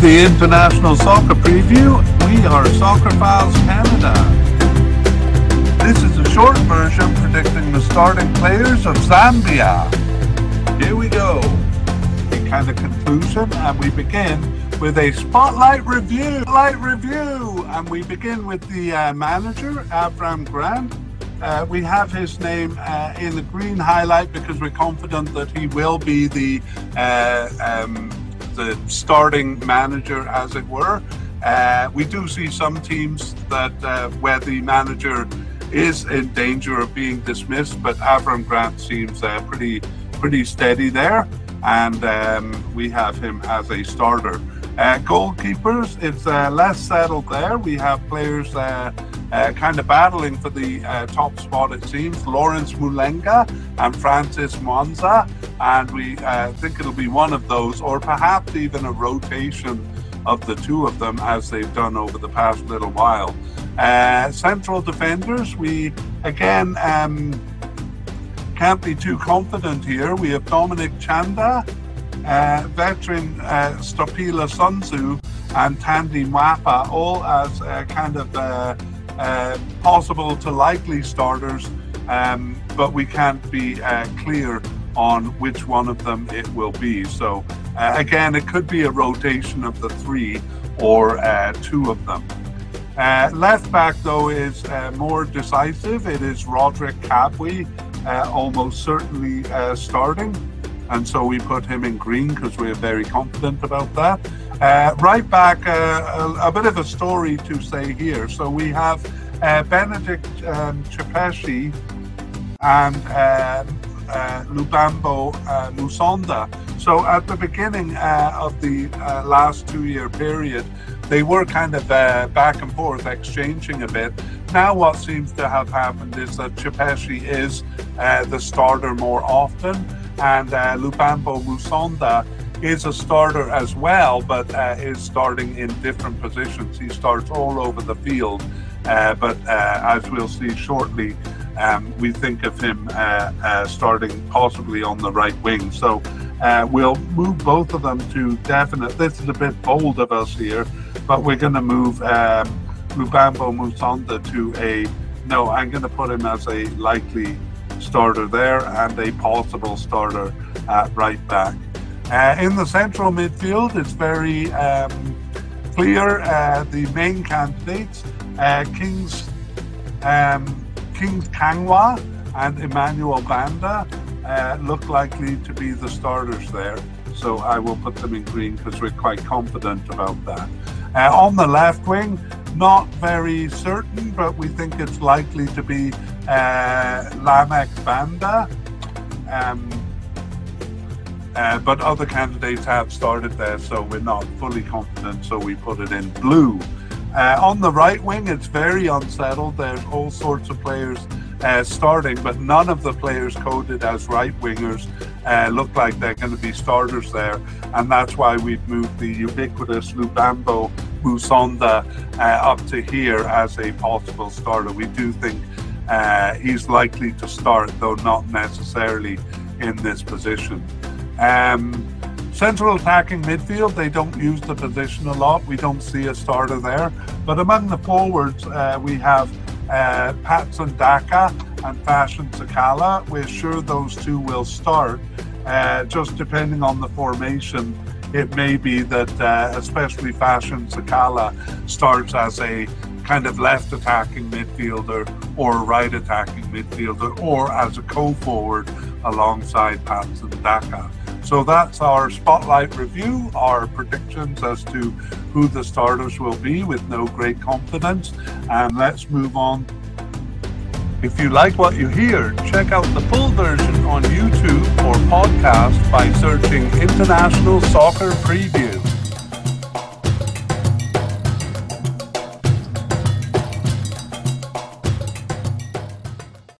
the International Soccer Preview. We are Soccerphiles Canada. This is a short version predicting the starting players of Zambia. Here we go. A kind of conclusion, and we begin with a spotlight review. Light review, and we begin with the uh, manager, Avram Grant. Uh, we have his name uh, in the green highlight because we're confident that he will be the uh, um, the starting manager, as it were. Uh, we do see some teams that uh, where the manager is in danger of being dismissed, but Avram Grant seems uh, pretty pretty steady there, and um, we have him as a starter. Uh, goalkeepers, it's uh, less settled there. We have players uh, uh kind of battling for the uh, top spot, it seems. Lawrence Mulenga and Francis Mwansa, and we uh, think it'll be one of those, or perhaps even a rotation of the two of them as they've done over the past little while. central defenders, we again um, can't be too confident here. We have Dominic Chanda uh, veteran uh, Stoppila Sunzu and Tandi Mwape, all as uh, kind of uh, uh, possible to likely starters, um, but we can't be uh, clear on which one of them it will be. So, again, it could be a rotation of the three or two of them. left back, though, is more decisive. It is Rodrick Kabwe, almost certainly starting and so we put him in green because we're very confident about that. Uh, right back, uh, a, a, bit of a story to say here. So we have uh, Benedict um, Chepeshi and um, uh, Lubambo uh, Musonda. So at the beginning uh, of the uh, last two-year period, they were kind of back and forth, exchanging a bit. Now what seems to have happened is that Chepeshi is the starter more often and uh, Lubambo Musonda is a starter as well, but uh, is starting in different positions. He starts all over the field, uh, but uh, as we'll see shortly, um, we think of him uh, uh, starting possibly on the right wing. So we'll move both of them to definite. This is a bit bold of us here, but we're going to move um, Lubambo Musonda to a no. I'm going to put him as a likely starter there and a possible starter at right back. Uh, in the central midfield, it's very um, clear uh, the main candidates uh, Kings, um, Kings Kangwa and Emmanuel Banda uh, look likely to be the starters there. So I will put them in green because we're quite confident about that. Uh, on the left wing, not very certain, but we think it's likely to be uh, Banda. Um, uh, but other candidates have started there, so we're not fully confident, so we put it in blue. Uh, on the right wing, it's very unsettled. There's all sorts of players uh, starting, but none of the players coded as right wingers uh, look like they're going to be starters there, and that's why we've moved the ubiquitous Lubambo Musonda uh, up to here as a possible starter. We do think uh, he's likely to start, though not necessarily in this position. Um, central attacking midfield, they don't use the position a lot. We don't see a starter there. But among the forwards, uh, we have uh, Patson Daka and Fashion Sakala. We're sure those two will start, uh, just depending on the formation. It may be that, uh, especially Fashion Sakala, starts as a kind of left attacking midfielder or right attacking midfielder or as a co forward alongside Patson Daka. So that's our spotlight review, our predictions as to who the starters will be with no great confidence. And let's move on. If you like what you hear, check out the full version on YouTube or podcast by searching International Soccer Preview.